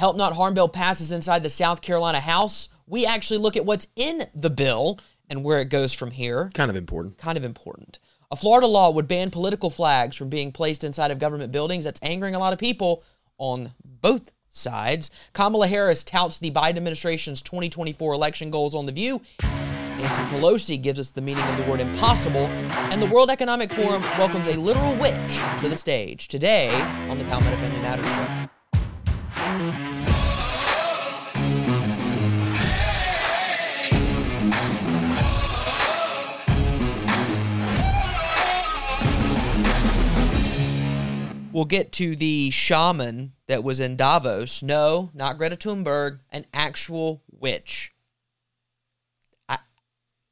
Help Not Harm bill passes inside the South Carolina House, we actually look at what's in the bill and where it goes from here. Kind of important. Kind of important. A Florida law would ban political flags from being placed inside of government buildings. That's angering a lot of people on both sides. Kamala Harris touts the Biden administration's 2024 election goals on The View. Nancy Pelosi gives us the meaning of the word impossible. And the World Economic Forum welcomes a literal witch to the stage today on the Palmetto Family Matters Show. We'll get to the shaman that was in Davos. No, not Greta Thunberg, an actual witch. I,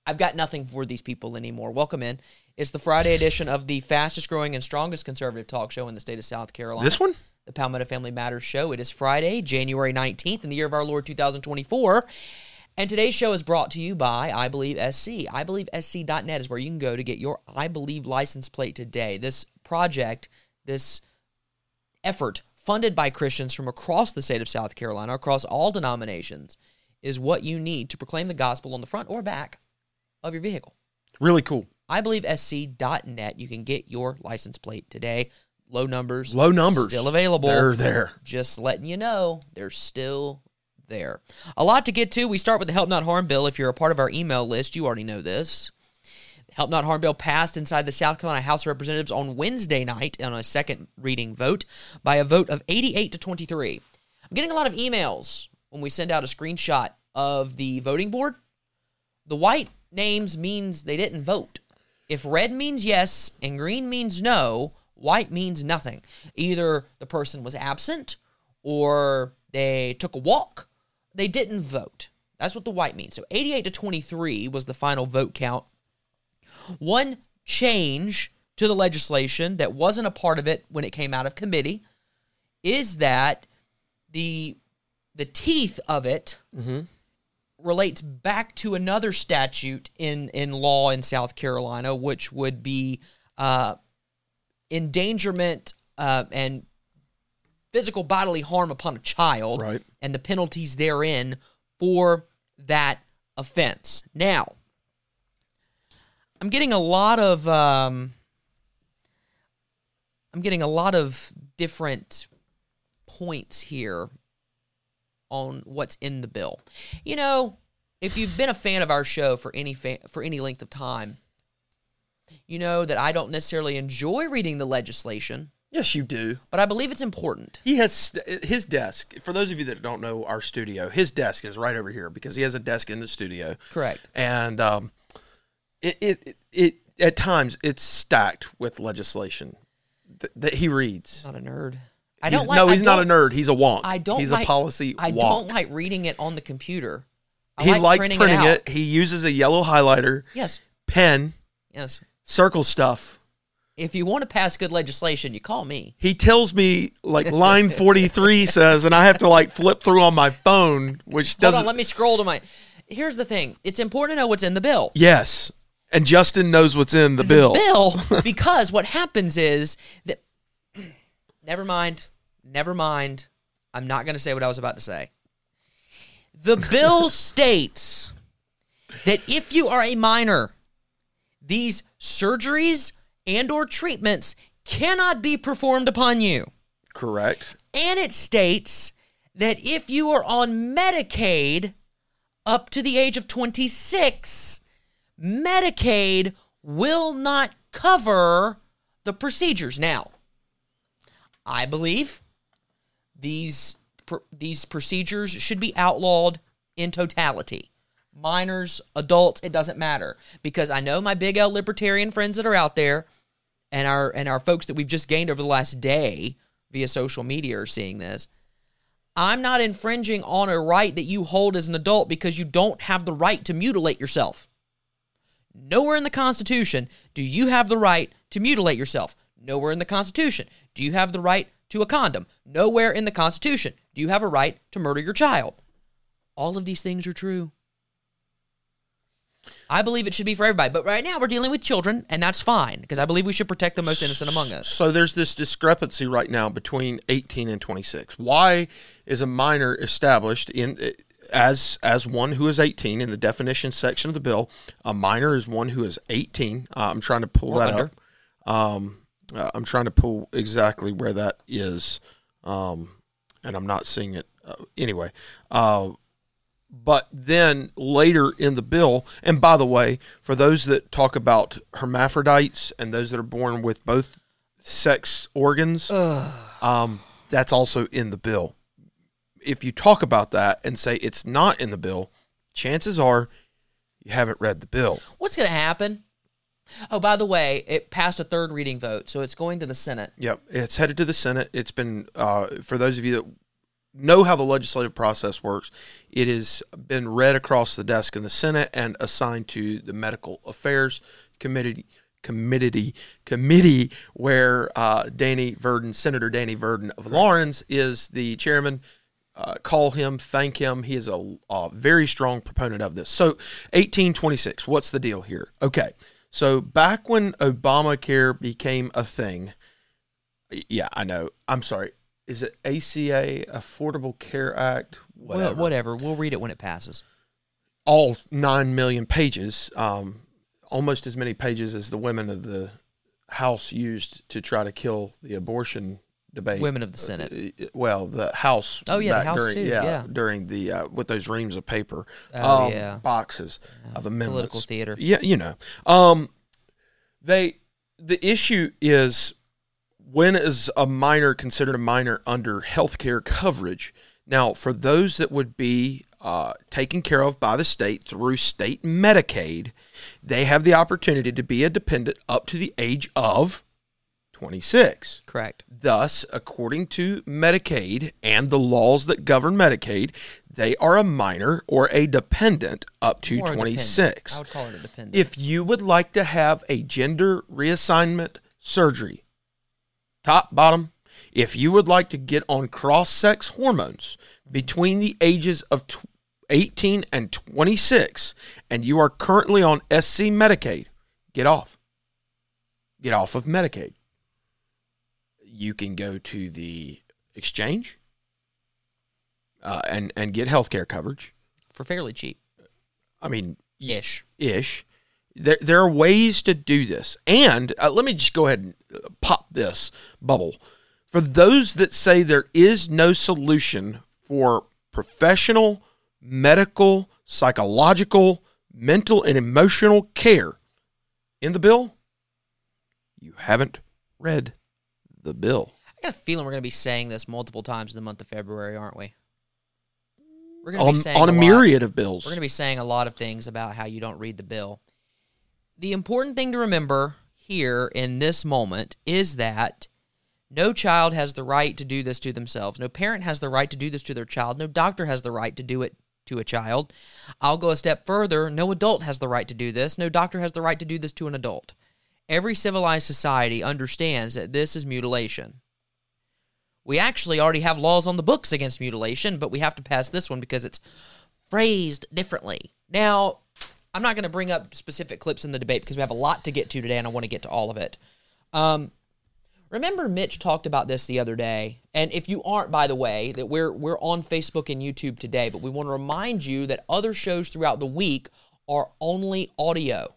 I've got nothing for these people anymore. Welcome in. It's the Friday edition of the fastest growing and strongest conservative talk show in the state of South Carolina. This one? The Palmetto Family Matters Show. It is Friday, January 19th, in the year of our Lord 2024. And today's show is brought to you by I Believe SC. I Believe SC.net is where you can go to get your I Believe license plate today. This project, this effort funded by Christians from across the state of South Carolina, across all denominations, is what you need to proclaim the gospel on the front or back of your vehicle. Really cool. I believe SC.net. You can get your license plate today. Low numbers. Low numbers. Still available. They're there. Just letting you know they're still there. A lot to get to. We start with the Help Not Harm bill. If you're a part of our email list, you already know this. The Help Not Harm bill passed inside the South Carolina House of Representatives on Wednesday night on a second reading vote by a vote of 88 to 23. I'm getting a lot of emails when we send out a screenshot of the voting board. The white names means they didn't vote. If red means yes and green means no, white means nothing. Either the person was absent or they took a walk, they didn't vote. That's what the white means. So 88 to 23 was the final vote count. One change to the legislation that wasn't a part of it when it came out of committee is that the the teeth of it relates back to another statute in in law in South Carolina, which would be uh, endangerment uh, and physical bodily harm upon a child, Right. and the penalties therein for that offense. Now, I'm getting a lot of um, I'm getting a lot of different points here on what's in the bill. You know, if you've been a fan of our show for any fa- for any length of time, you know that I don't necessarily enjoy reading the legislation, Yes, you do. but I believe it's important. He has st- his desk. For those of you that don't know our studio, his desk is right over here because he has a desk in the studio. Correct. And um, it, it, it, it at times it's stacked with legislation th- that he reads. Not a nerd. I He's- don't like. no, he's not a nerd. He's a wonk. I don't. He's like, a policy I wonk. don't like reading it on the computer. I he like likes printing, printing, it, it. He uses a yellow highlighter, Yes. pen, Yes. Circle stuff. If you want to pass good legislation, you call me. He tells me like line 43 says, and I have to like flip through on my phone, which doesn't. on. Let me scroll to my. Here's the thing. It's important to know what's in the bill. yes. And Justin knows what's in the bill. bill because what happens is that never mind never mind i'm not going to say what i was about to say the bill states that if you are a minor these surgeries and or treatments cannot be performed upon you Correct. and it states that if you are on medicaid up to the age of 26 Medicaid will not cover the procedures. Now, I believe these pr- these procedures should be outlawed in totality. Minors, adults, it doesn't matter because I know my big L libertarian friends that are out there and our and our folks that we've just gained over the last day via social media are seeing this. I'm not infringing on a right that you hold as an adult because you don't have the right to mutilate yourself. Nowhere in the Constitution do you have the right to mutilate yourself. Nowhere in the Constitution do you have the right to a condom. Nowhere in the Constitution do you have a right to murder your child. All of these things are true. I believe it should be for everybody. But right now we're dealing with children, and that's fine because I believe we should protect the most innocent among us. So there's this discrepancy right now between 18 and 26. Why is a minor established in as as one who is 18 in the definition section of the bill? A minor is one who is 18. Uh, I'm trying to pull Or that under. up. Um, uh, I'm trying to pull exactly where that is, um, and I'm not seeing it uh, anyway. But then later in the bill, and by the way, for those that talk about hermaphrodites and those that are born with both sex organs, um, that's also in the bill. If you talk about that and say it's not in the bill, chances are you haven't read the bill. What's going to happen? Oh, by the way, it passed a third reading vote, so it's going to the Senate. Yep, it's headed to the Senate. It's been uh, for those of you that know how the legislative process works. It has been read across the desk in the Senate and assigned to the Medical Affairs Committee. Committee committee where uh, Danny Verdin, Senator Danny Verdin of Laurens, is the chairman. Uh, call him, thank him. He is a, a very strong proponent of this. So, 1826, what's the deal here? Okay, so back when Obamacare became a thing, yeah, I know. I'm sorry. Is it ACA, Affordable Care Act? Well, whatever. We'll read it when it passes. All nine million pages, um, almost as many pages as the women of the House used to try to kill the abortion debate. Women of the Senate. Uh, Well, the House. Oh, yeah, the House during, too, Yeah, yeah. during the uh, with those reams of paper, Oh, um, yeah. boxes of amendments, Political theater. Yeah, you know, um, they the issue is when is a minor considered a minor under health care coverage? Now, for those that would be uh, taken care of by the state through state Medicaid, they have the opportunity to be a dependent up to the age of 26. Correct. Thus, according to Medicaid and the laws that govern Medicaid, they are a minor or a dependent up to More 26. I would call it a dependent. If you would like to have a gender reassignment surgery, top, bottom, if you would like to get on cross sex hormones between the ages of tw- 18 and 26, and you are currently on SC Medicaid, get off. Get off of Medicaid. You can go to the exchange uh, and, and get health care coverage. for fairly cheap I mean, ish. ish. There, there are ways to do this. And uh, let me just go ahead and uh, pop this bubble. For those that say there is no solution for professional, medical, psychological, mental, and emotional care in the bill, you haven't read the bill. I got a feeling we're going to be saying this multiple times in the month of February, aren't we? We're going to On, be saying on a lot- myriad of bills. We're going to be saying a lot of things about how you don't read the bill. The important thing to remember here in this moment is that no child has the right to do this to themselves. No parent has the right to do this to their child. No doctor has the right to do it to a child. I'll go a step further. No adult has the right to do this. No doctor has the right to do this to an adult. Every civilized society understands that this is mutilation. We actually already have laws on the books against mutilation, but we have to pass this one because it's phrased differently. Now, I'm not going to bring up specific clips in the debate because we have a lot to get to today and I want to get to all of it. Um, remember Mitch talked about this the other day, and if you aren't, by the way, that we're we're on Facebook and YouTube today, but we want to remind you that other shows throughout the week are only audio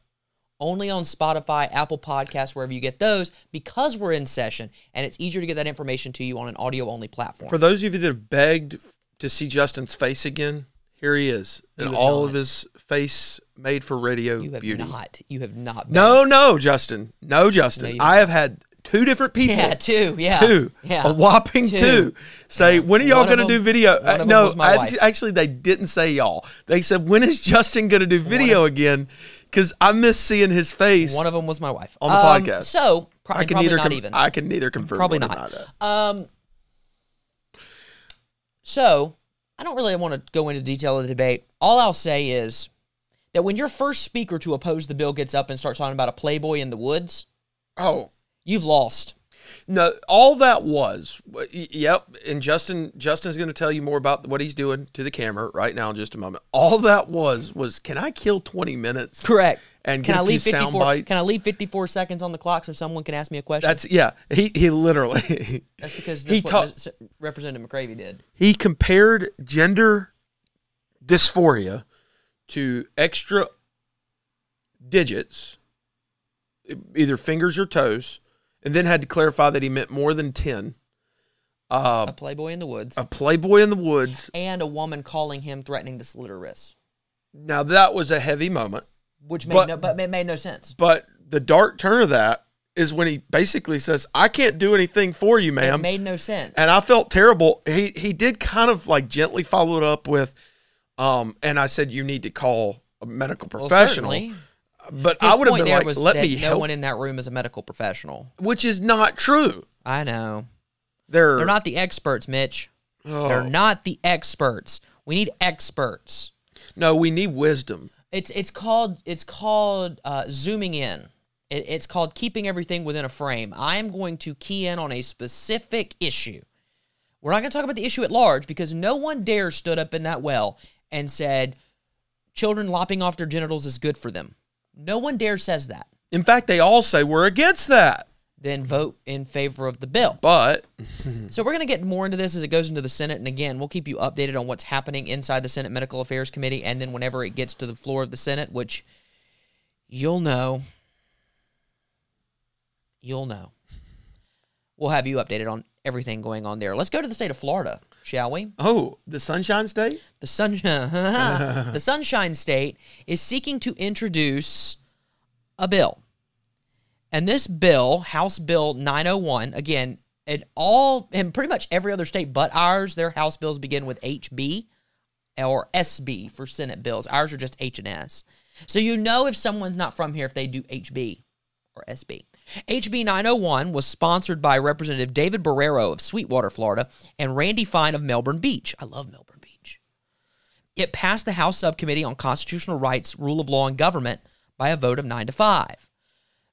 only on Spotify, Apple Podcasts, wherever you get those, because we're in session and it's easier to get that information to you on an audio only platform. For those of you that have begged to see Justin's face again, here he is. And all not. of his face made for radio you have beauty. not. You have not. been. No, no, Justin. No, Justin. you I have had two different people. Yeah, two. Yeah. Two. Yeah. A whopping Two. two. Say, Yeah. when are y'all going to do video? Uh, of no, I- actually, they didn't say y'all. They said, when is Justin going to do video again? Because I miss seeing his face One of them was my wife on the Um, podcast. So pro- I can neither not com- even. I can neither confirm Probably not. Um, so I don't really want to go into detail of the debate. All I'll say is that when your first speaker to oppose the bill gets up and starts talking about a playboy in the woods, Oh, you've lost. No, all that was, yep. And Justin, Justin's going to tell you more about what he's doing to the camera right now in just a moment. All that was was, can I kill twenty minutes? Correct. And can I leave 54 bites? Can I leave 54 seconds on the clock so someone can ask me a question? That's yeah. He he literally That's because he that's what ta- Representative McCravy did. he compared gender dysphoria to extra digits, either fingers or toes, and then had to clarify that he meant more than ten. A Uh, playboy in the woods. a playboy in the woods. and a woman calling him threatening to slit her wrists. Now that was a heavy moment, Which made But- no but it made no sense. but the dark turn of that is when he basically says, "I can't do anything for you, It ma'am." made no sense. and I felt terrible. He he did kind of like gently follow it up with, um, and I said you need to call a medical professional. certainly. but His I would have been like, let that me no help, one in that room is a medical professional. which is not true. I know. They're, They're not the experts, Mitch. oh, They're not the experts. We need experts. No, we need wisdom. It's it's called it's called uh, zooming in. It, it's called keeping everything within a frame. I am going to key in on a specific issue. We're not going to talk about the issue at large because no one dare stood up in that well and said children lopping off their genitals is good for them. No one dare says that. In fact, they all say we're against that. Then vote in favor of the bill. But So we're going to get more into this as it goes into the Senate, and again, we'll keep you updated on what's happening inside the Senate Medical Affairs Committee, and then whenever it gets to the floor of the Senate, which you'll know, you'll know. We'll have you updated on everything going on there. Let's go to the state of Florida, shall we? oh, the Sunshine State. The sun, the Sunshine State is seeking to introduce a bill, and this bill, House Bill 901, again, it all and pretty much every other state but ours, their House bills begin with HB or SB for Senate bills. Ours are just H and S. So you know if someone's not from here if they do HB or SB. HB 901 was sponsored by Representative David Borrero of Sweetwater, Florida, and Randy Fine of Melbourne Beach. I love Melbourne Beach. It passed the House Subcommittee on Constitutional Rights, Rule of Law, and Government by a vote of 9 to 5.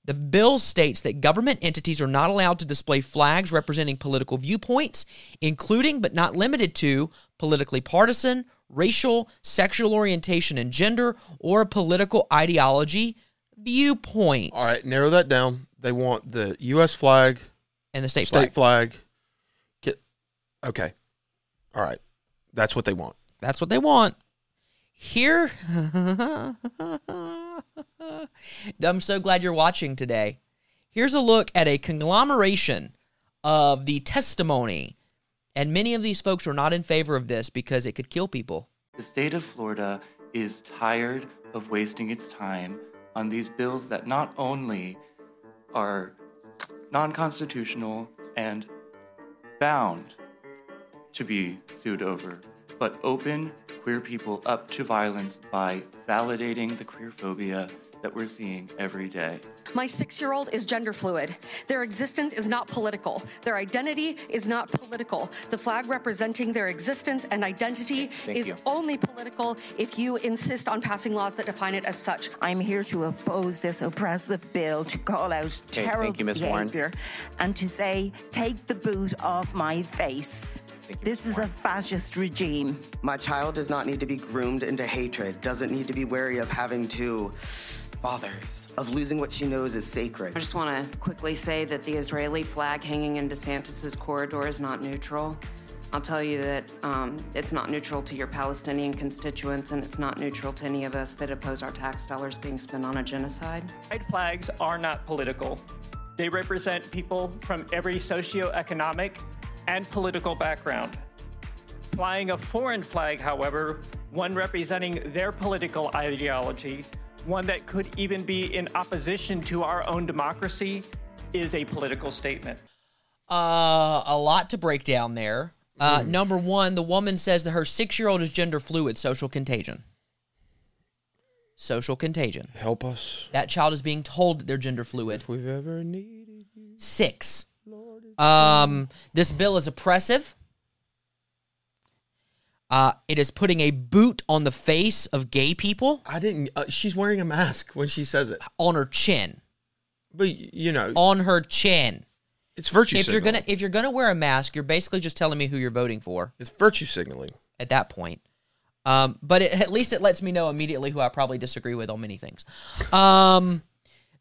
The bill states that government entities are not allowed to display flags representing political viewpoints, including but not limited to politically partisan, racial, sexual orientation and gender, or political ideology viewpoint. All right, narrow that down. They want the U.S. flag, And the state, state flag. flag. Get okay. All right, that's what they want. That's what they want. Here, I'm so glad you're watching today. Here's a look at a conglomeration of the testimony. And many of these folks were not in favor of this because it could kill people. The state of Florida is tired of wasting its time on these bills that not only are non constitutional and bound to be sued over, but open queer people up to violence by validating the queer phobia that we're seeing every day. My six year old is gender fluid. Their existence is not political. Their identity is not political. The flag representing their existence and identity is only political if you insist on passing laws that define it as such. I'm here to oppose this oppressive bill, to call out terrible you, Ms. Warren. behavior, and to say, take the boot off my face. this is a fascist regime. My child does not need to be groomed into hatred, doesn't need to be wary of having to fathers, of losing what she knows is sacred. I just want to quickly say that the Israeli flag hanging in DeSantis's corridor is not neutral. I'll tell you that um, it's not neutral to your Palestinian constituents, and it's not neutral to any of us that oppose our tax dollars being spent on a genocide. Pride flags are not political. They represent people from every socioeconomic and political background. Flying a foreign flag, however, one representing their political ideology, one that could even be in opposition to our own democracy, is a political statement. Uh, a lot to break down there. Uh, Number one, the woman says that her six year old is gender fluid, social contagion. Social contagion. Help us That child is being told that they're gender fluid. if we've ever needed you. Six. Um, this bill is oppressive. Uh, it is putting a boot on the face of gay people I didn't. Uh, she's wearing a mask when she says it, on her chin. but you know, On her chin. It's virtue if you're gonna if you're gonna wear a mask, you're basically just telling me who you're voting for It's virtue signaling. at that point. Um, but it, at least it lets me know immediately who I probably disagree with on many things. Um,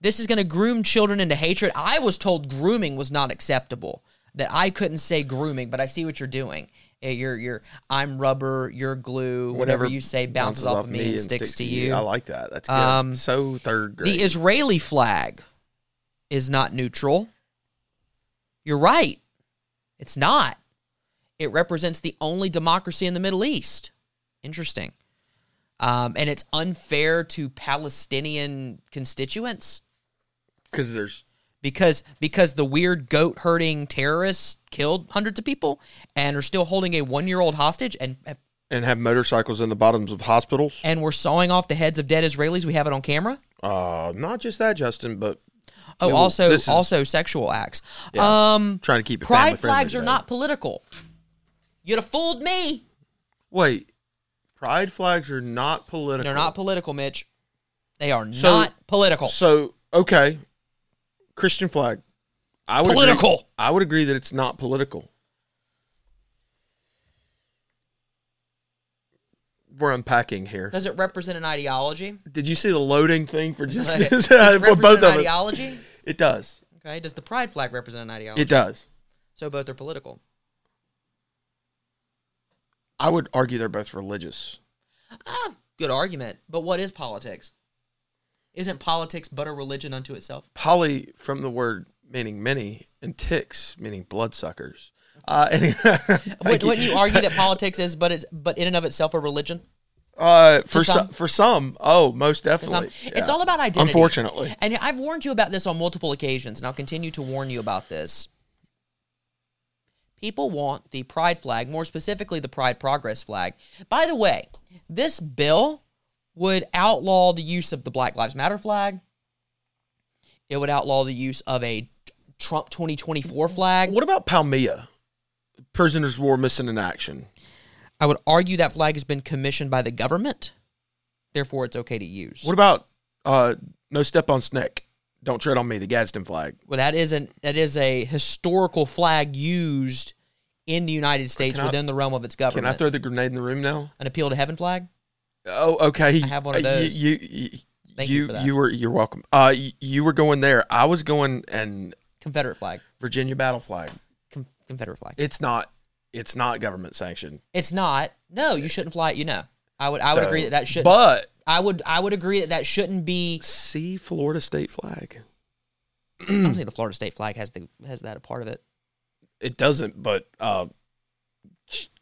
this is going to groom children into hatred. I was told grooming was not acceptable. That I couldn't say grooming, but I see what you're doing. Eh, You're you're I'm rubber, you're glue. Whatever, you say bounces, off, of me and sticks, to you. I like that. That's good. Um, so third grade. The Israeli flag is not neutral. You're right. It's not. It represents the only democracy in the Middle East. Interesting. Um, and it's unfair to Palestinian constituents because there's because because the weird goat herding terrorists killed hundreds of people and are still holding a one year old hostage and have and have motorcycles in the bottoms of hospitals. and we're sawing off the heads of dead Israelis. We have it on camera. Uh, not just that, Justin, but Oh, also is- also sexual acts. Yeah. Um, trying to keep it pride flags are today. not political. You'd have fooled me. Wait, pride flags are not political. They're not political, Mitch. They are So- not political. So okay, Christian flag. I would Political. Agree, I would agree that it's not political. We're unpacking here. Does it represent an ideology? Did you see the loading thing for just Does it for both an of us? ideology? It does. Okay. Does the pride flag represent an ideology? It does. So both are political. I would argue they're both religious. Ah, good argument. But what is politics? Isn't politics but a religion unto itself? Poly from the word meaning many and ticks meaning bloodsuckers. Uh, anyway, Would, wouldn't you argue that politics is but it's but in and of itself a religion? Uh, for some? for some, oh, most definitely. It's all about identity. Unfortunately, And I've warned you about this on multiple occasions, and I'll continue to warn you about this. People want the pride flag, more specifically the pride progress flag. By the way, this bill would outlaw the use of the Black Lives Matter flag. It would outlaw the use of a Trump 2024 flag. what about POW/MIA? Prisoners of war missing in action. I would argue that flag has been commissioned by the government. Therefore, it's okay to use. What about uh, no step on snake? Don't tread on me. The Gadsden flag. Well, that is an that is a historical flag used in the United States Can I- within the realm of its government. Can. I throw the grenade in the room now? An appeal to heaven flag? Oh, okay. I have one of Uh, those. You, you, Thank you you, you were you're welcome. Uh, you were going there. I was going and Confederate flag. Virginia battle flag. Con- Confederate flag. It's not. It's not government sanctioned. It's not. No, you shouldn't fly it. You know. I would I would So- agree that that should But I would I would agree that that shouldn't be see Florida state flag. I don't think the Florida state flag has the has that a part of it. It doesn't, but uh,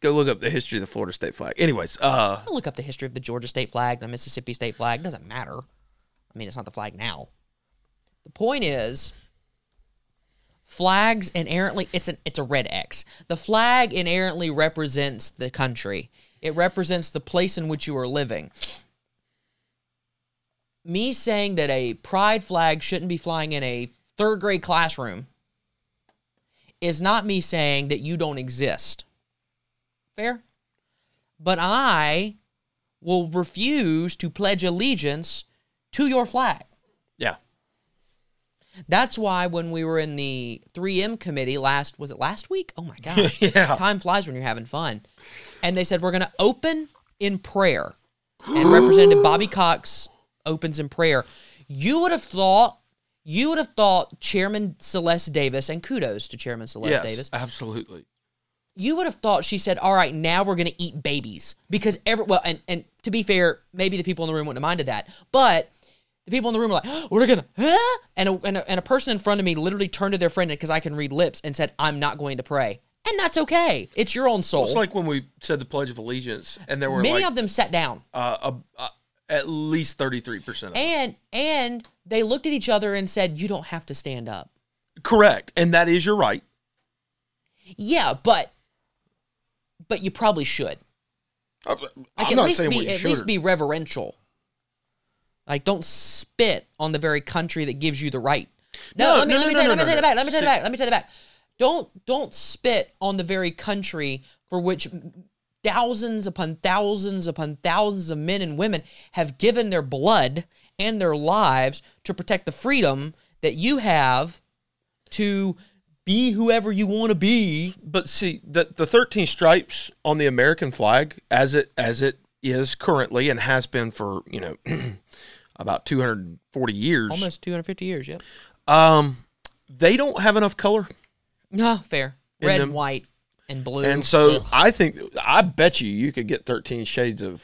go look up the history of the Florida state flag. Anyways, uh, I'll look up the history of the Georgia state flag, the Mississippi state flag. doesn't matter. I mean, it's not the flag now. The point is, flags inherently it's an it's a red X. The flag inherently represents the country. It represents the place in which you are living. Me saying that a pride flag shouldn't be flying in a third grade classroom is not me saying that you don't exist. Fair? But I will refuse to pledge allegiance to your flag. yeah, That's why when we were in the 3M committee last, was it last week? Oh my gosh. Yeah. Time flies when you're having fun. And they said, we're going to open in prayer. And Representative Bobby Cox opens in prayer. You would have thought, you would have thought Chairman Sylleste Davis, and kudos to Chairman Sylleste yes, Davis, absolutely. You would have thought she said, "All right, now we're going to eat babies," because every well, and and to be fair, maybe the people in the room wouldn't have minded that, but the people in the room were like, "We're gonna," huh? and a, and a and a person in front of me literally turned to their friend because I can read lips and said, "I'm not going to pray," and that's okay. It's your own soul. It's like when we said the Pledge of Allegiance, and there were Many like of them sat down, uh, a, uh, at least thirty three percent. and and they looked at each other and said, "You don't have to stand up." Correct, and that is your right. Yeah, but but you probably should. Uh, Like I'm at not least saying be at should least or- be reverential. Like don't spit on the very country that gives you the right. No, No, let me no, let me no, take, no, let me no, take no. that back. Let me take that back. Let me take that back. Don't don't spit on the very country for which thousands upon thousands upon thousands of men and women have given their blood and their lives to protect the freedom that you have to be whoever you want to be. But see, the the 13 stripes on the American flag, as it as it is currently and has been for you know about 240 years, Almost 250 years, yep. um, they don't have enough color, No, fair. Red and white and blue. and so Ugh. I think I bet you you could get 13 shades of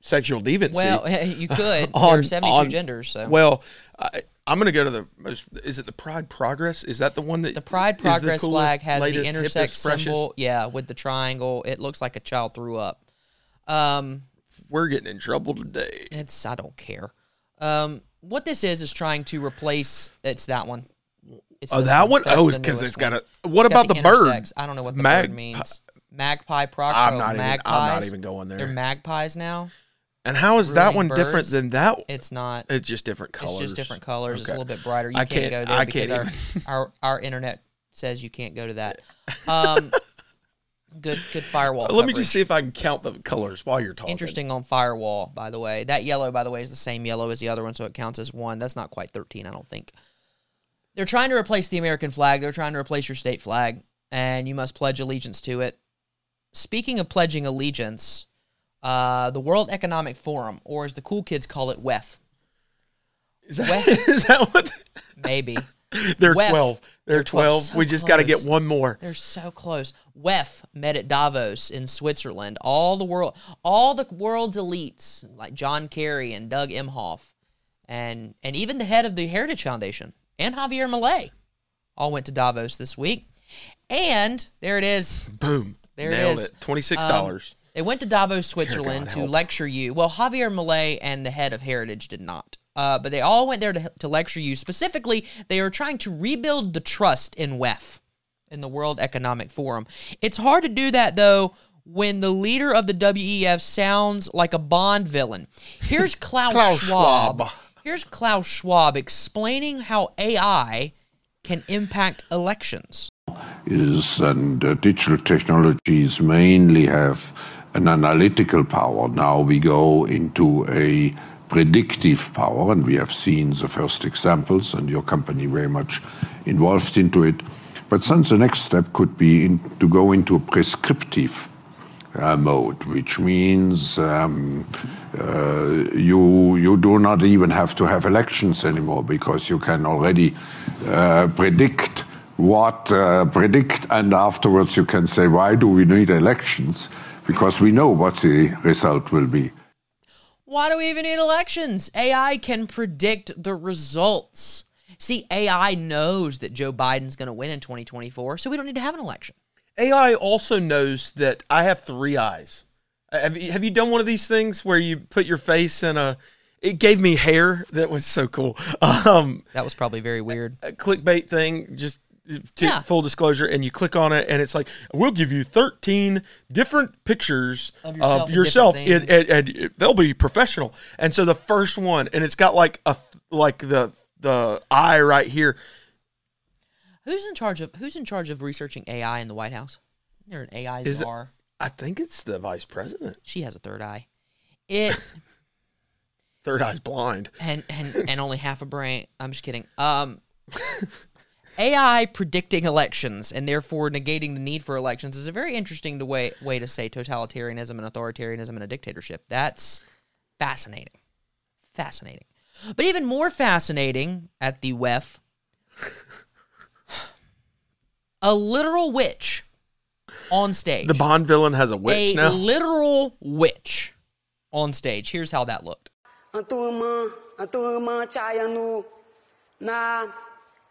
sexual deviancy. well, you could. there on- are 72 on- genders, so Well, I, I'm going to go to the most. Is it the Pride Progress? Is that the one that the Pride the Progress coolest, flag has the latest, intersex hippest, freshest? symbol, yeah, with the triangle. It looks like a child threw up. Um, We're getting in trouble today. it's I don't care. Um, what this is is trying to replace. It's that one. It's Oh, that one? That's Oh, the because it's got a. What about the, bird? intersex. I don't know what the Mag- bird means. Magpie proc. I'm not even. I'm not even going there. They're magpies now. And how is that one different than that? It's not. It's just different colors. It's just different colors. It's a little bit brighter. You I can't, can't- go there I because our, our our internet says you can't go to that. Um, good good firewall. Let me just see if I can count the colors while you're talking. Interesting on firewall, by the way. That yellow, by the way, is the same yellow as the other one, so it counts as one. That's not quite thirteen, I don't think. They're trying to replace the American flag. They're trying to replace your state flag, and you must pledge allegiance to it. Speaking of pledging allegiance, uh, the World Economic Forum, or as the cool kids call it, WEF, Is that, Well- is that what? maybe. They're WEF. 12. They're, They're 12. 12. So we just got to get one more. They're so close. WEF met at Davos in Switzerland. All the world, all the world's elites, like John Kerry and Doug Emhoff, and and even the head of the Heritage Foundation and Javier Milei, all went to Davos this week. And there it is. Boom. There Nailed it is. it. $26. Um, they went to Davos, Switzerland God to help. lecture you. Well, Javier Milei and the head of Heritage did not. Uh, but they all went there to, to lecture you. Specifically, they are trying to rebuild the trust in WEF, in the World Economic Forum. It's hard to do that, though, when the leader of the WEF sounds like a Bond villain. Here's Klaus, Klaus Schwab. Schwab. Here's Klaus Schwab explaining how AI can impact elections. is and uh, digital technologies mainly have an analytical power. Now we go into a predictive power, and we have seen the first examples, and your company very much involved into it. But since the next step could be in, to go into a prescriptive uh, mode, which means um, uh, you you do not even have to have elections anymore because you can already uh, predict what uh, predict, and afterwards you can say why do we need elections because we know what the result will be. Why do we even need elections? AI can predict the results. See, AI knows that Joe Biden's going to win in 2024, so we don't need to have an election. AI also knows that I have three eyes. Have you, have you done one of these things where you put your face in a? It gave me hair that was so cool. Um, That was probably very weird. a clickbait thing, just to Yeah. full disclosure, and you click on it, and it's like we'll give you thirteen different pictures Of of yourself yourself, and they'll be professional. And so the first one, and it's got like a like the the eye right here. Who's in charge of Who's in charge of researching AI in the White House? They're an AI Is it- czar. I think it's the vice president. She has a third eye. It Third eye's blind. and and and only half a brain. I'm just kidding. Um, AI predicting elections and therefore negating the need for elections is a very interesting to way way to say totalitarianism and authoritarianism and a dictatorship. That's fascinating, fascinating. But even more fascinating at the WEF, a literal witch on stage. The Bond villain has a witch now. a now. literal witch on stage. Here's how that looked.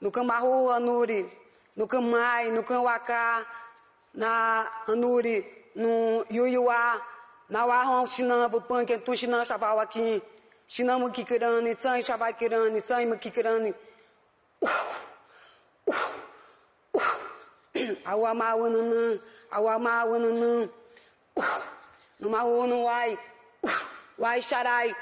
no Camarru Anuri, no Camai, no Canhuacá, na Anuri, no Yuyuá, na Warron Xinambo, Panquentu Xinam Chavauaquim, Xinamo Kikirani, Tsan Chavaquirani, Tsan Kikirani. Uh! Uh! Uh! Auamá Unanã, no Unanã, no Unuai, Uai Xarai.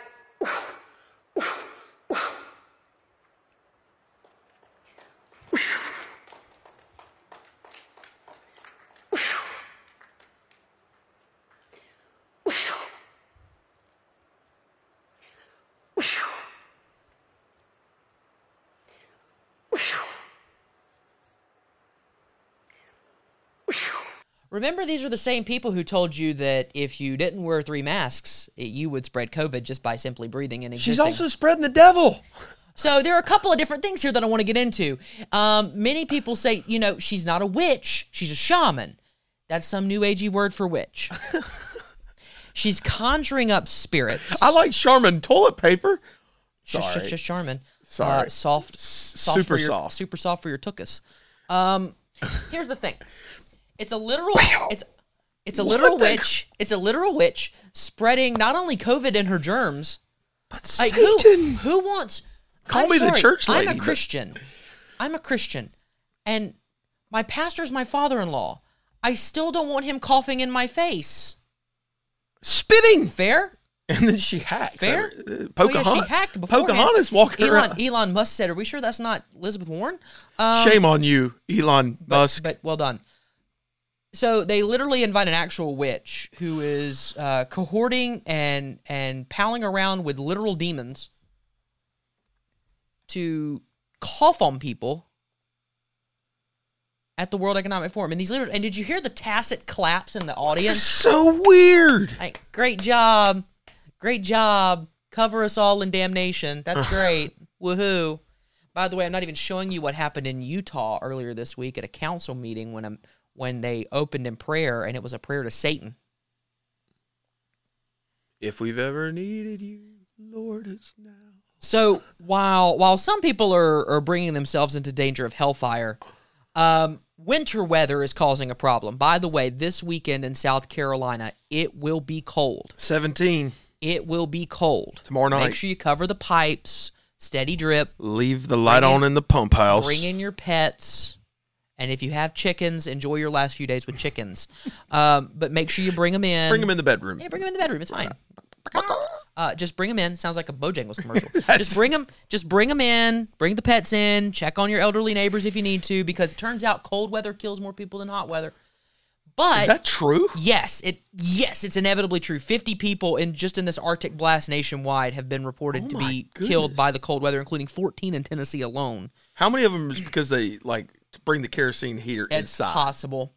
Remember, these are the same people who told you that if you didn't wear three masks, it, you would spread COVID just by simply breathing and existing. She's also spreading the devil. So there are a couple of different things here that I want to get into. Um, many people say, you know, she's not a witch; she's a shaman. That's some new agey word for witch. she's conjuring up spirits. I like Charmin toilet paper. Sorry. just, just Charmin. Sorry. Uh, soft, soft super your, soft. super soft for your tuchus. Um, here's the thing. It's a literal. It's it's a What literal witch. It's a literal witch spreading not only COVID and her germs. But Like who, Satan. who wants? Call I'm me the church lady, I'm a but- Christian. I'm a Christian, and my pastor is my father-in-law. I still don't want him coughing in my face. Spitting. Fair? And then she hacked. Fair? Uh, Oh, yeah, Pocahontas. she hacked beforehand. Pocahontas walking Elon, around. Elon Musk said, "Are we sure that's not Elizabeth Warren?" Um, Shame on you, Elon but, Musk. But well done. So they literally invite an actual witch who is uh, cohorting and and palling around with literal demons to cough on people at the World Economic Forum. And these leaders, and did you hear the tacit claps in the audience? so weird. Like, great job, great job. Cover us all in damnation. That's great. Woohoo! By the way, I'm not even showing you what happened in Utah earlier this week at a council meeting when I'm when they opened in prayer and it was a prayer to Satan. If we've ever needed you, Lord, it's now. So while while some people are, are bringing themselves into danger of hellfire, um, winter weather is causing a problem. By the way, this weekend in South Carolina, it will be cold. 17. It will be cold Tomorrow night. Make sure you cover the pipes. Steady drip. Leave the light Bring on in- in the pump house. Bring in your pets. And if you have chickens, enjoy your last few days with chickens. um, but make sure you bring them in. Bring them in the bedroom. Yeah, bring them in the bedroom. It's fine. Uh, just bring them in. Sounds like a Bojangles commercial. just bring them. Just bring them in. Bring the pets in. Check on your elderly neighbors if you need to, because it turns out cold weather kills more people than hot weather. But Is that true? Yes, it yes, it's inevitably true. Fifty people in just in this Arctic blast nationwide have been reported Oh to be killed by the cold weather, including fourteen in Tennessee alone. How many of them is because they like to bring the kerosene heater It's inside? possible.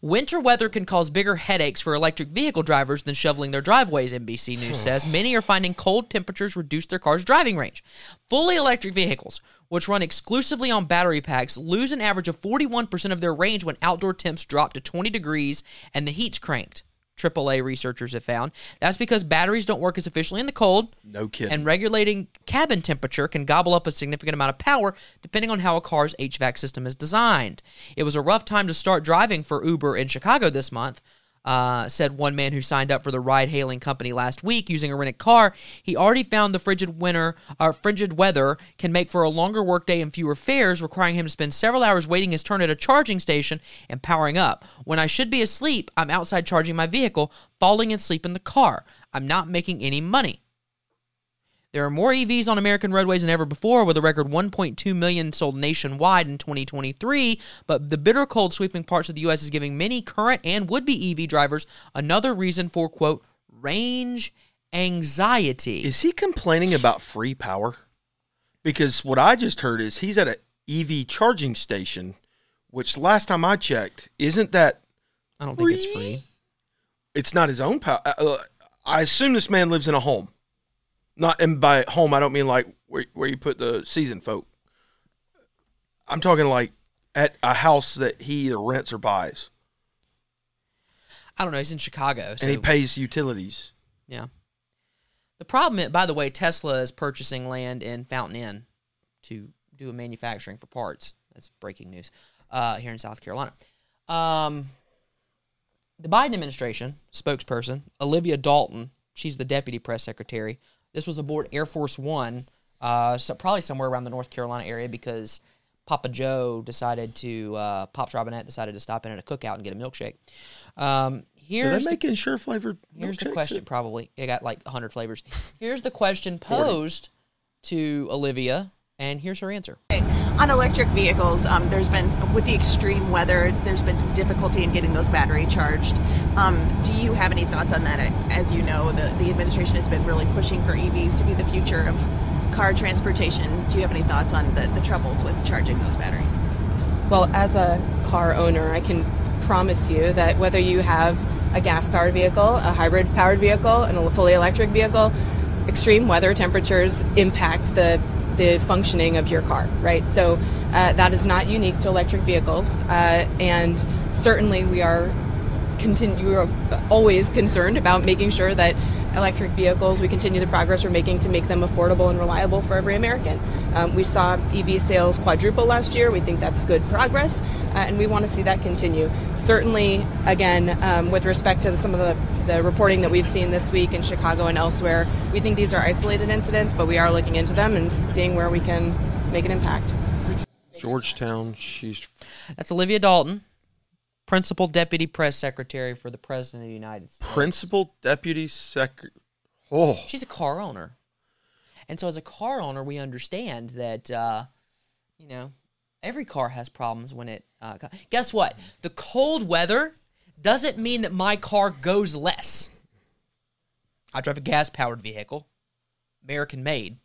Winter weather can cause bigger headaches for electric vehicle drivers than shoveling their driveways, NBC News says. Many are finding cold temperatures reduce their car's driving range. Fully electric vehicles, which run exclusively on battery packs, lose an average of 41% of their range when outdoor temps drop to 20 degrees and the heat's cranked. AAA researchers have found. That's because batteries don't work as efficiently in the cold. No kidding. And regulating cabin temperature can gobble up a significant amount of power depending on how a car's HVAC system is designed. It was a rough time to start driving for Uber in Chicago this month. Uh, said one man who signed up for the ride-hailing company last week using a rented car. He already found the frigid winter, or frigid weather, can make for a longer workday and fewer fares, requiring him to spend several hours waiting his turn at a charging station and powering up. When I should be asleep, I'm outside charging my vehicle, falling asleep in the car. I'm not making any money. There are more EVs on American roadways than ever before, with a record 1.2 million sold nationwide in 2023. But the bitter cold sweeping parts of the U.S. is giving many current and would be EV drivers another reason for, quote, range anxiety. Is he complaining about free power? Because what I just heard is he's at an EV charging station, which last time I checked, isn't that I don't think it's free. it's not his own power. Uh, I assume this man lives in a home. Not and by home I don't mean like where where you put the season folk. I'm talking like at a house that he either rents or buys, I don't know. He's in Chicago. So, and he pays utilities. yeah. The problem, is, by the way, Tesla is purchasing land in Fountain Inn to do a manufacturing for parts. That's breaking news uh, here in South Carolina. Um, the Biden administration spokesperson, Olivia Dalton, she's the deputy press secretary. This was aboard Air Force One, uh, so probably somewhere around the North Carolina area because Papa Joe decided to, uh, Pops Robinette decided to stop in at a cookout and get a milkshake. Um, Do here's they the- make insure flavored? Here's the milkshakes? question, probably. It got like 100 flavors. Here's the question posed to Olivia, and here's her answer. On electric vehicles, um, there's been, with the extreme weather, there's been some difficulty in getting those battery charged. Um, do you have any thoughts on that? As you know, the, the administration has been really pushing for EVs to be the future of car transportation. Do you have any thoughts on the, the troubles with charging those batteries? Well, as a car owner, I can promise you that whether you have a gas powered vehicle, a hybrid powered vehicle, and a fully electric vehicle, extreme weather temperatures impact the the functioning of your car, right? So uh, that is not unique to electric vehicles, uh, and certainly we are continue we are always concerned about making sure that electric vehicles we continue the progress we're making to make them affordable and reliable for every American. Um, we saw EV sales quadruple last year. We think that's good progress, uh, and we want to see that continue. Certainly, again, um, with respect to some of the, the reporting that we've seen this week in Chicago and elsewhere, we think these are isolated incidents, but we are looking into them and seeing where we can make an impact. Georgetown, she's That's Olivia Dalton, Principal Deputy Press Secretary for the President of the United States. principal deputy sec. Oh, She's a car owner. And so, as a car owner, we understand that, uh, you know, every car has problems when it. Uh, guess what? The cold weather doesn't mean that my car goes less. I drive a gas powered vehicle, American made.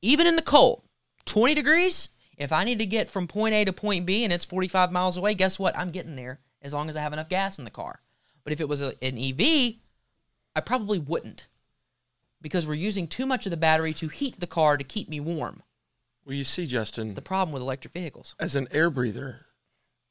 Even in the cold, 20 degrees, if I need to get from point A to point B and it's 45 miles away, guess what? I'm getting there as long as I have enough gas in the car. But if it was a, an EV, I probably wouldn't because we're using too much of the battery to heat the car to keep me warm. well, you see, Justin, It's the problem with electric vehicles. as an air breather,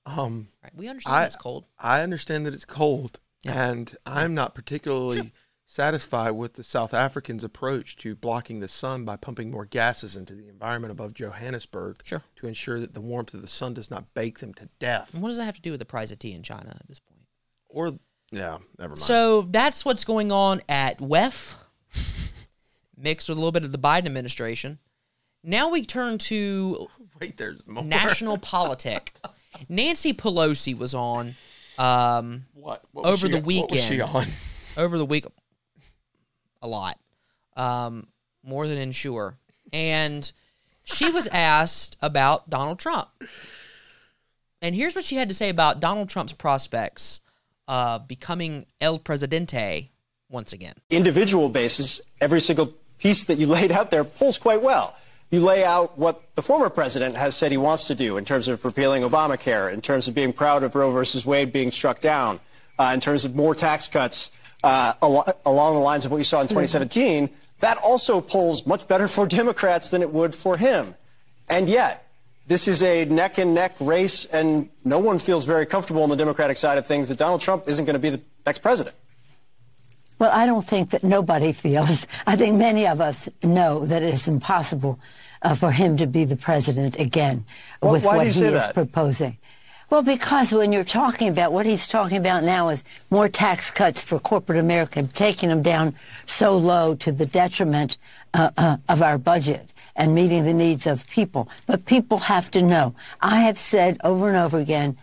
um, Right? We understand I, it's cold. I understand that it's cold, and I'm not particularly satisfied with the South Africans' approach to blocking the sun by pumping more gases into the environment above Johannesburg Sure. to ensure that the warmth of the sun does not bake them to death. And what does that have to do with the price of tea in China at this point? Or, yeah, never mind. So that's what's going on at WEF, mixed with a little bit of the Biden administration. Now we turn to Wait, there's more. national politic. Nancy Pelosi was on um, What? What was over the what weekend. was she on? Over the week, a lot, um, more than insure. And she was asked about Donald Trump. And here's what she had to say about Donald Trump's prospects of becoming El Presidente once again. individual basis, every single piece that you laid out there pulls quite well. You lay out what the former president has said he wants to do in terms of repealing Obamacare, in terms of being proud of Roe versus Wade being struck down, uh, in terms of more tax cuts uh, al- along the lines of what you saw in 2017. That also pulls much better for Democrats than it would for him. And yet, this is a neck and neck race, and no one feels very comfortable on the Democratic side of things that Donald Trump isn't going to be the next president. Well, I don't think that nobody feels. I think many of us know that it is impossible uh, for him to be the president again Well, with what he is proposing. Well, because when you're talking about what he's talking about now is more tax cuts for corporate America, taking them down so low to the detriment uh, uh, of our budget and meeting the needs of people. But people have to know. I have said over and over again,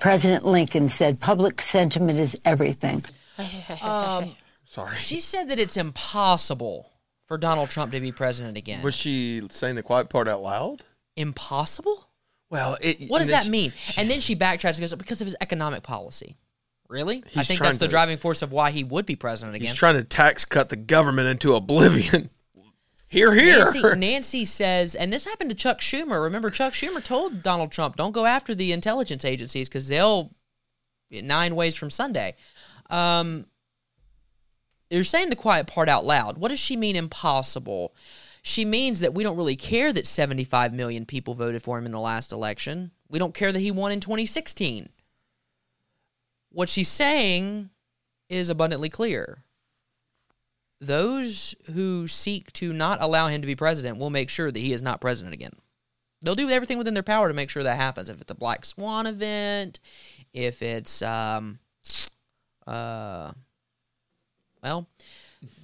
President Lincoln said, public sentiment is everything. Um, Sorry. She said that it's impossible for Donald Trump to be president again. Was she saying the quiet part out loud? Impossible? Well, it, What does that it's- mean? And then she backtracks and goes, because of his economic policy. Really? I think that's the driving force of why he would be president again. He's trying to tax cut the government into oblivion. Here, here. Nancy, Nancy says, and this happened to Chuck Schumer. Remember, Chuck Schumer told Donald Trump, "Don't go after the intelligence agencies because they'll nine ways from Sunday." Um, you're saying the quiet part out loud. What does she mean? Impossible. She means that we don't really care that 75 million people voted for him in the last election. We don't care that he won in 2016. What she's saying is abundantly clear those who seek to not allow him to be president will make sure that he is not president again. They'll do everything within their power to make sure that happens. If it's a black swan event, if it's um uh well,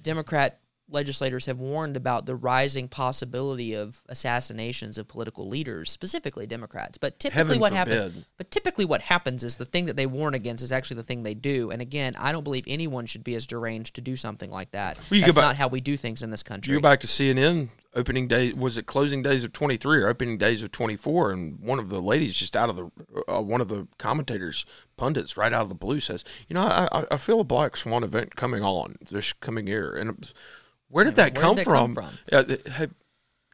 Democrat legislators have warned about the rising possibility of assassinations of political leaders, specifically Democrats. But typically Heaven what happens but typically what happens is the thing that they warn against is actually the thing they do. And again, I don't believe anyone should be as deranged to do something like that. Well, That's back- not how we do things in this country. You go back to CNN opening day. Was it closing days of twenty three or opening days of twenty four? And one of the ladies just out of the uh, one of the commentators pundits right out of the blue says, "You know, I, I- feel a black swan event coming on this coming year." And where did that where come did that from? come from? Yeah, hey,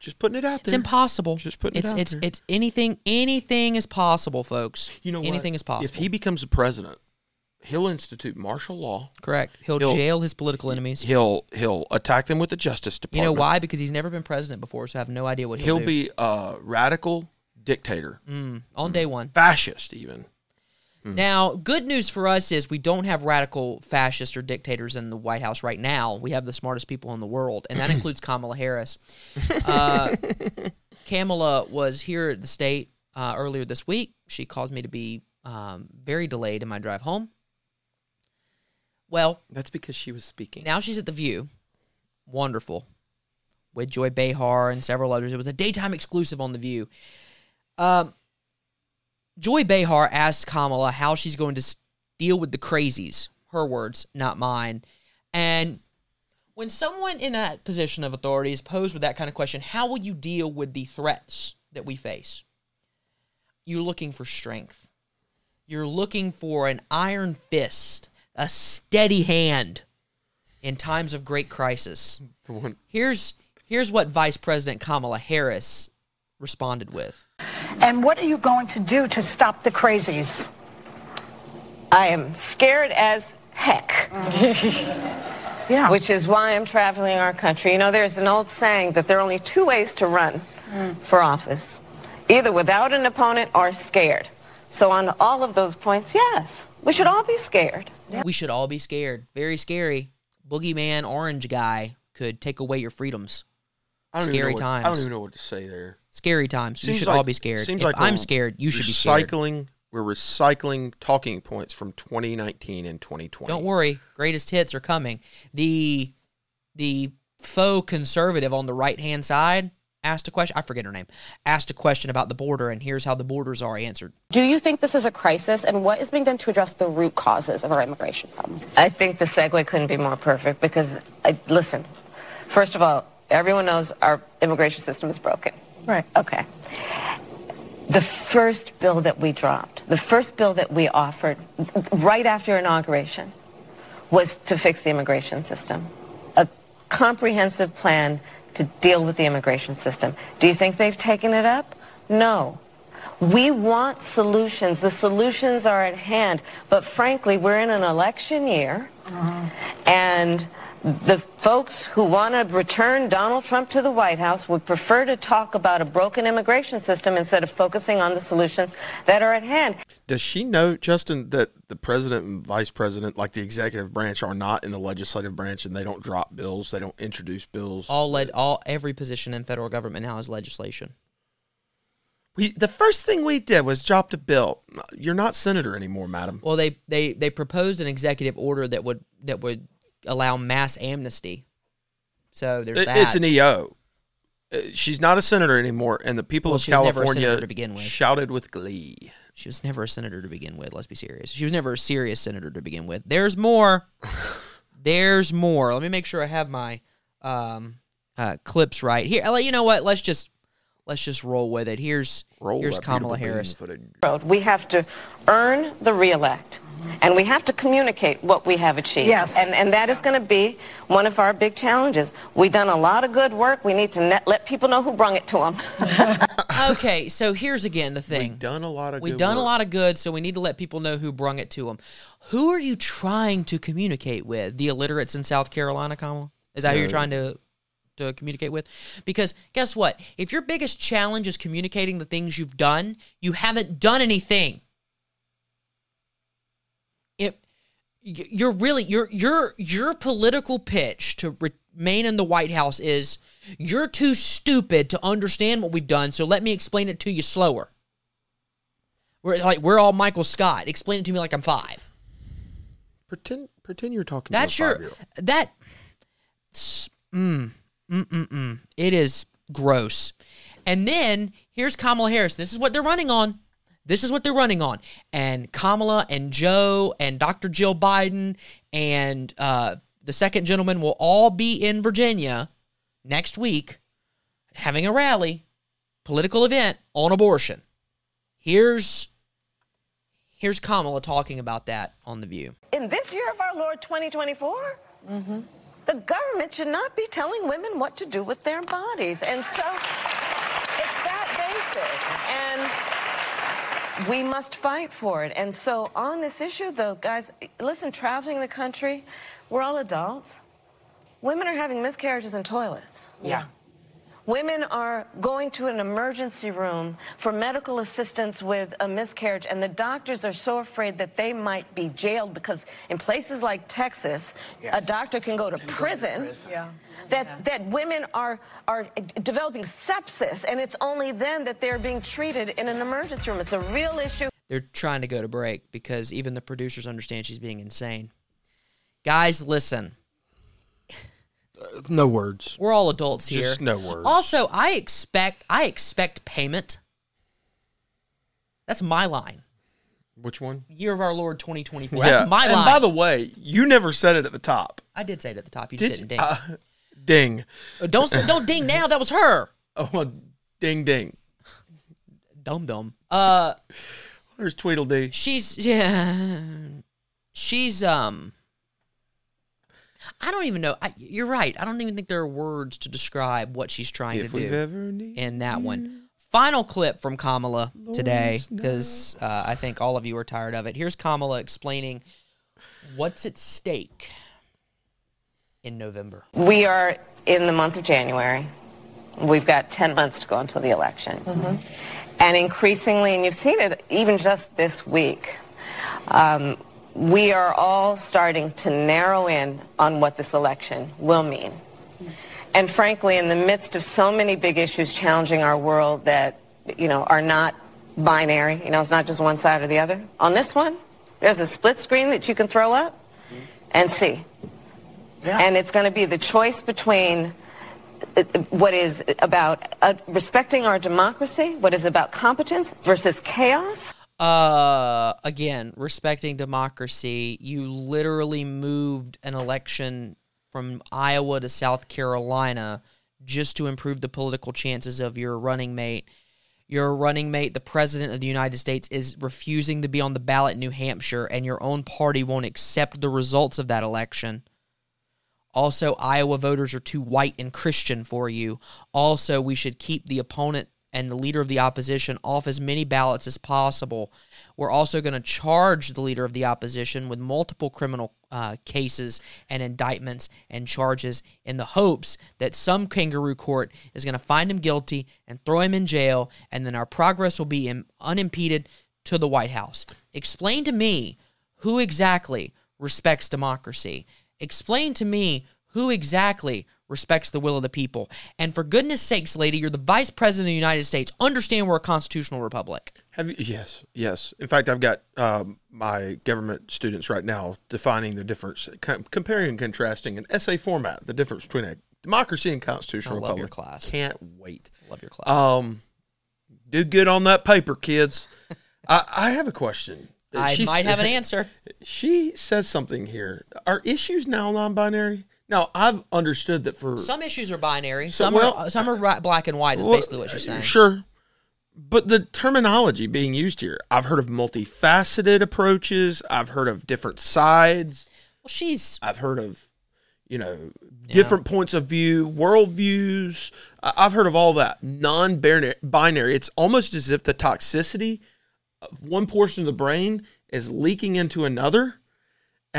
Just putting it out there. It's impossible. Just putting it's it out it's there. it's anything anything is possible, folks. You know anything is possible. If he becomes the president, he'll institute martial law. Correct. He'll, jail his political enemies. He'll he'll attack them with the Justice Department. You know why? Because he's never been president before, so I have no idea what he'll, do. He'll be a radical dictator, Mm, on day one. fascist even. Now, good news for us is we don't have radical fascists or dictators in the White House right now. We have the smartest people in the world, and that includes Kamala Harris. Uh, Kamala was here at the state uh, earlier this week. She caused me to be um, very delayed in my drive home. Well, That's because she was speaking. now she's at the View. Wonderful. With Joy Behar and several others. It was a daytime exclusive on the View. Um, Joy Behar asked Kamala how she's going to deal with the crazies. Her words, not mine. And when someone in that position of authority is posed with that kind of question, how will you deal with the threats that we face? You're looking for strength. You're looking for an iron fist, a steady hand in times of great crisis. Here's here's what Vice President Kamala Harris responded with. And what are you going to do to stop the crazies? I am scared as heck. yeah. Which is why I'm traveling our country. You know, there's an old saying that there are only two ways to run for office either without an opponent or scared. So, on all of those points, yes, we should all be scared. We should all be scared. Very scary. Boogeyman orange guy could take away your freedoms. I don't Scary know what- times. I don't even know what to say there. Scary times. you should like- all be scared. Seems if like I'm scared, you should be scared. recycling. We're recycling talking points from 2019 and 2020. Don't worry, greatest hits are coming. The the faux conservative on the right hand side asked a question. I forget her name. Asked a question about the border, and here's how the borders are answered. Do you think this is a crisis, and what is being done to address the root causes of our immigration problem? I think the segue couldn't be more perfect because, I, listen, first of all, everyone knows our immigration system is broken. Right. Okay. The first bill that we dropped, the first bill that we offered right after inauguration was to fix the immigration system. A comprehensive plan to deal with the immigration system. Do you think they've taken it up? No. We want solutions. The solutions are at hand. But frankly, we're in an election year. Uh-huh. And the folks who want to return Donald Trump to the White House would prefer to talk about a broken immigration system instead of focusing on the solutions that are at hand. Does she know, Justin, that the president and vice president, like the executive branch, are not in the legislative branch and they don't drop bills, they don't introduce bills? All led, all every position in federal government now is legislation. We the first thing we did was dropped a bill. You're not senator anymore, madam. Well, they they they proposed an executive order that would that would allow mass amnesty. So there's It- that. it's an EO. Uh, She's not a senator anymore, and the people Well, of she was never a California to begin with. shouted with glee. She was never a senator to begin with. Let's be serious. She was never a serious senator to begin with. There's more. There's more. Let me make sure I have my um, uh, clips right here. I'll let you know what. Let's just let's just roll with it. Here's here's Kamala Harris. bean. We have to earn the reelect. And we have to communicate what we have achieved. Yes. And, and that is going to be one of our big challenges. We've done a lot of good work. We need to net, let people know who brung it to them. okay, so here's again the thing. We've done a lot of We've good done a lot of good, so we need to let people know who brung it to them. Who are you trying to communicate with? The illiterates in South Carolina, Kamala? Is that who you're trying to to communicate with? Because guess what? If your biggest challenge is communicating the things you've done, you haven't done anything. Y- you're really your your your political pitch to remain in the White House is you're too stupid to understand what we've done, so let me explain it to you slower. We're like we're all Michael Scott. Explain it to me like I'm five. Pretend pretend you're talking. That's to a your that mm, mm mm mm. It is gross. And then here's Kamala Harris. This is what they're running on. This is what they're running on. And Kamala and Joe and Dr. Jill Biden and uh, the second gentleman will all be in Virginia next week having a rally, political event on abortion. Here's here's Kamala talking about that on the View. In this year of our Lord 2024, The government should not be telling women what to do with their bodies. And so it's that basic. And we must fight for it. And so on this issue, though, guys, listen, traveling the country, we're all adults. Women are having miscarriages in toilets. Yeah. Women are going to an emergency room for medical assistance with a miscarriage, and the doctors are so afraid that they might be jailed because in places like Texas, a doctor can go to prison. Yeah. That that women are are developing sepsis, and it's only then that they're being treated in an emergency room. It's a real issue. They're trying to go to break because even the producers understand she's being insane. Guys, listen. No words. We're all adults here. Just no words. Also, I expect I expect payment. That's my line. Which one? Year of our Lord 2024. That's my and line. by the way, you never said it at the top. I did say it at the top. You did, didn't ding. Uh, ding. Uh, don't say, don't ding now. That was her. Oh, well, ding ding. Dum dum. Uh, There's Tweedledee. she's yeah. She's um. I don't even know. I, you're right. I don't even think there are words to describe what she's trying If to do ever in that one. Final clip from Kamala today because uh, I think all of you are tired of it. Here's Kamala explaining what's at stake in November. We are in the month of January. We've got 10 months to go until the election. And increasingly, and you've seen it even just this week, um, we are all starting to narrow in on what this election will mean. And frankly, in the midst of so many big issues challenging our world that, you know, are not binary, you know, it's not just one side or the other. On this one, there's a split screen that you can throw up and see. And it's going to be the choice between uh, what is about uh, respecting our democracy, what is about competence versus chaos. Uh, again, respecting democracy, you literally moved an election from Iowa to South Carolina just to improve the political chances of your running mate. Your running mate, the president of the United States, is refusing to be on the ballot in New Hampshire, and your own party won't accept the results of that election. Also, Iowa voters are too white and Christian for you. Also, we should keep the opponent and the leader of the opposition off as many ballots as possible. We're also going to charge the leader of the opposition with multiple criminal uh, cases and indictments and charges in the hopes that some kangaroo court is going to find him guilty and throw him in jail, and then our progress will be im- unimpeded to the White House. Explain to me who exactly respects democracy. Explain to me who exactly respects the will of the people. And for goodness sakes, lady, you're the vice president of the United States. Understand we're a constitutional republic. Have you? Yes, yes. In fact, I've got um, my government students right now defining the difference, com- comparing and contrasting in essay format, the difference between a democracy and constitutional I love republic. your class. Can't wait. Love your class. Um, do good on that paper, kids. I, I have a question. I She might have an answer. She says something here. Are issues now non-binary? Now I've understood that for Some issues are binary. So, Some well- are some are ri- black and white. Is Well, basically what you're saying. Sure. But the terminology being used here, I've heard of multifaceted approaches. I've heard of different sides. Well, she's. I've heard of, you know, different points of view, worldviews. I've heard of all that. Non binary. It's almost as if the toxicity of one portion of the brain is leaking into another.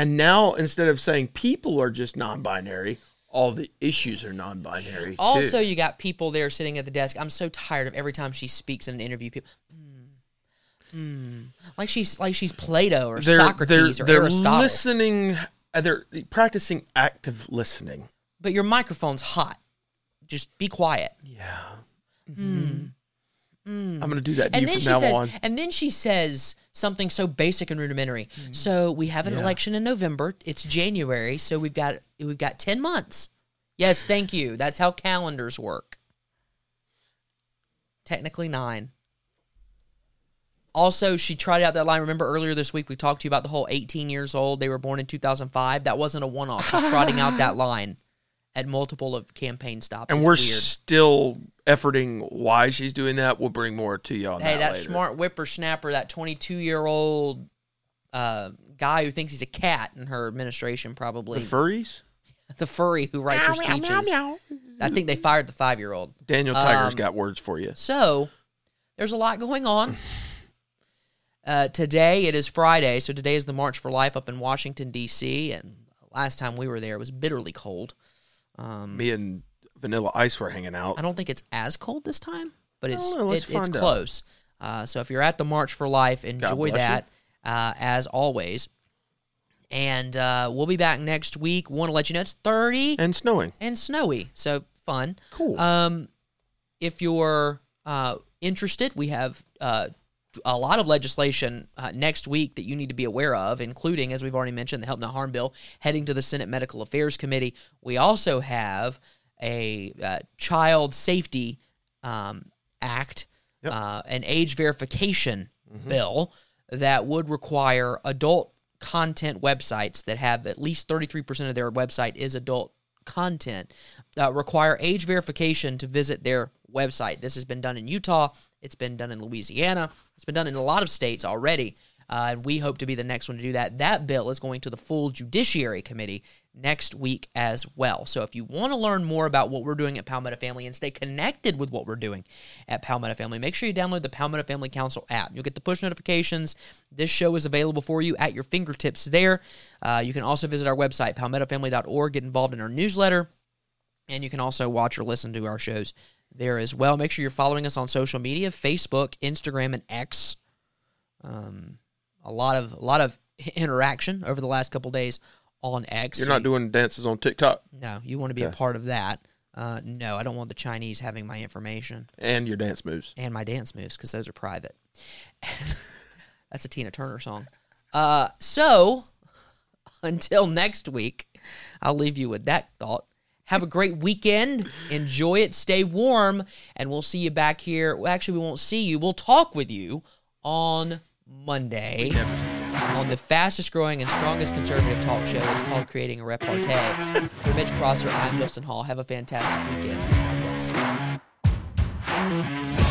And now instead of saying people are just non binary, all the issues are non binary. Also, you got people there sitting at the desk. I'm so tired of every time she speaks in an interview. People, hmm, hmm. like she's like she's Plato or Socrates or they're Aristotle. listening. uh, They're practicing active listening. But your microphone's hot. Just be quiet. Yeah. Hmm. I'm going to do that to And you then from she now says, on. and then she says something so basic and rudimentary. So we have an Yeah. election in November. It's January, so we've got we've got ten months. Yes, thank you. That's how calendars work. Technically nine. Also, she tried out that line. Remember earlier this week we talked to you about the whole 18 years old. They were born in 2005. That wasn't a one-off. She's trotting out that line at multiple of campaign stops. And It's we're weird. still efforting why she's doing that. We'll bring more to you on hey, that that later. smart whippersnapper, that 22 year old uh, guy who thinks he's a cat in her administration, probably. The furries? the furry who writes her Meow, meow, speeches. meow, I think they fired the five year old. Daniel Tiger's Um, got words for you. So there's a lot going on. Uh, today it is Friday, so today is the March for Life up in Washington D.C. And last time we were there, it was bitterly cold. Um, Me and Vanilla Ice were hanging out. I don't think it's as cold this time, but it's don't know, let's it- it's find out. close. Uh, so if you're at the March for Life, enjoy bless you. that uh, as always. And uh, we'll be back next week. Want to let you know it's 30 and snowing and snowy, so fun. Cool. Um, if you're uh, interested, we have uh, a lot of legislation uh, next week that you need to be aware of, including, as we've already mentioned, the Help Not Harm bill heading to the Senate Medical Affairs Committee. We also have a uh, Child Safety um, Act, uh, an age verification bill that would require adult content websites that have at least 33% of their website is adult content uh, require age verification to visit their website. This has been done in Utah. It's been done in Louisiana. It's been done in a lot of states already. Uh, and we hope to be the next one to do that. That bill is going to the full Judiciary Committee next week as well. So if you want to learn more about what we're doing at Palmetto Family and stay connected with what we're doing at Palmetto Family, make sure you download the Palmetto Family Council app. You'll get the push notifications. This show is available for you at your fingertips there. Uh, you can also visit our website, palmettofamily.org, get involved in our newsletter. And you can also watch or listen to our shows there as well. Make sure you're following us on social media Facebook, Instagram, and X. Um, a lot of a lot of interaction over the last couple days on X. You're not doing dances on TikTok No, you want to be a part of that. Uh, no, I don't want the Chinese having my information and your dance moves. and my dance moves because those are private. That's a Tina Turner song. Uh, so until next week, I'll leave you with that thought. Have a great weekend. Enjoy it. Stay warm. And we'll see you back here. Well, actually, we won't see you. We'll talk with you on Monday on the fastest growing and strongest conservative talk show. It's called Creating a Repartee. For Mitch Prosser, I'm Justin Hall. Have a fantastic weekend. God bless.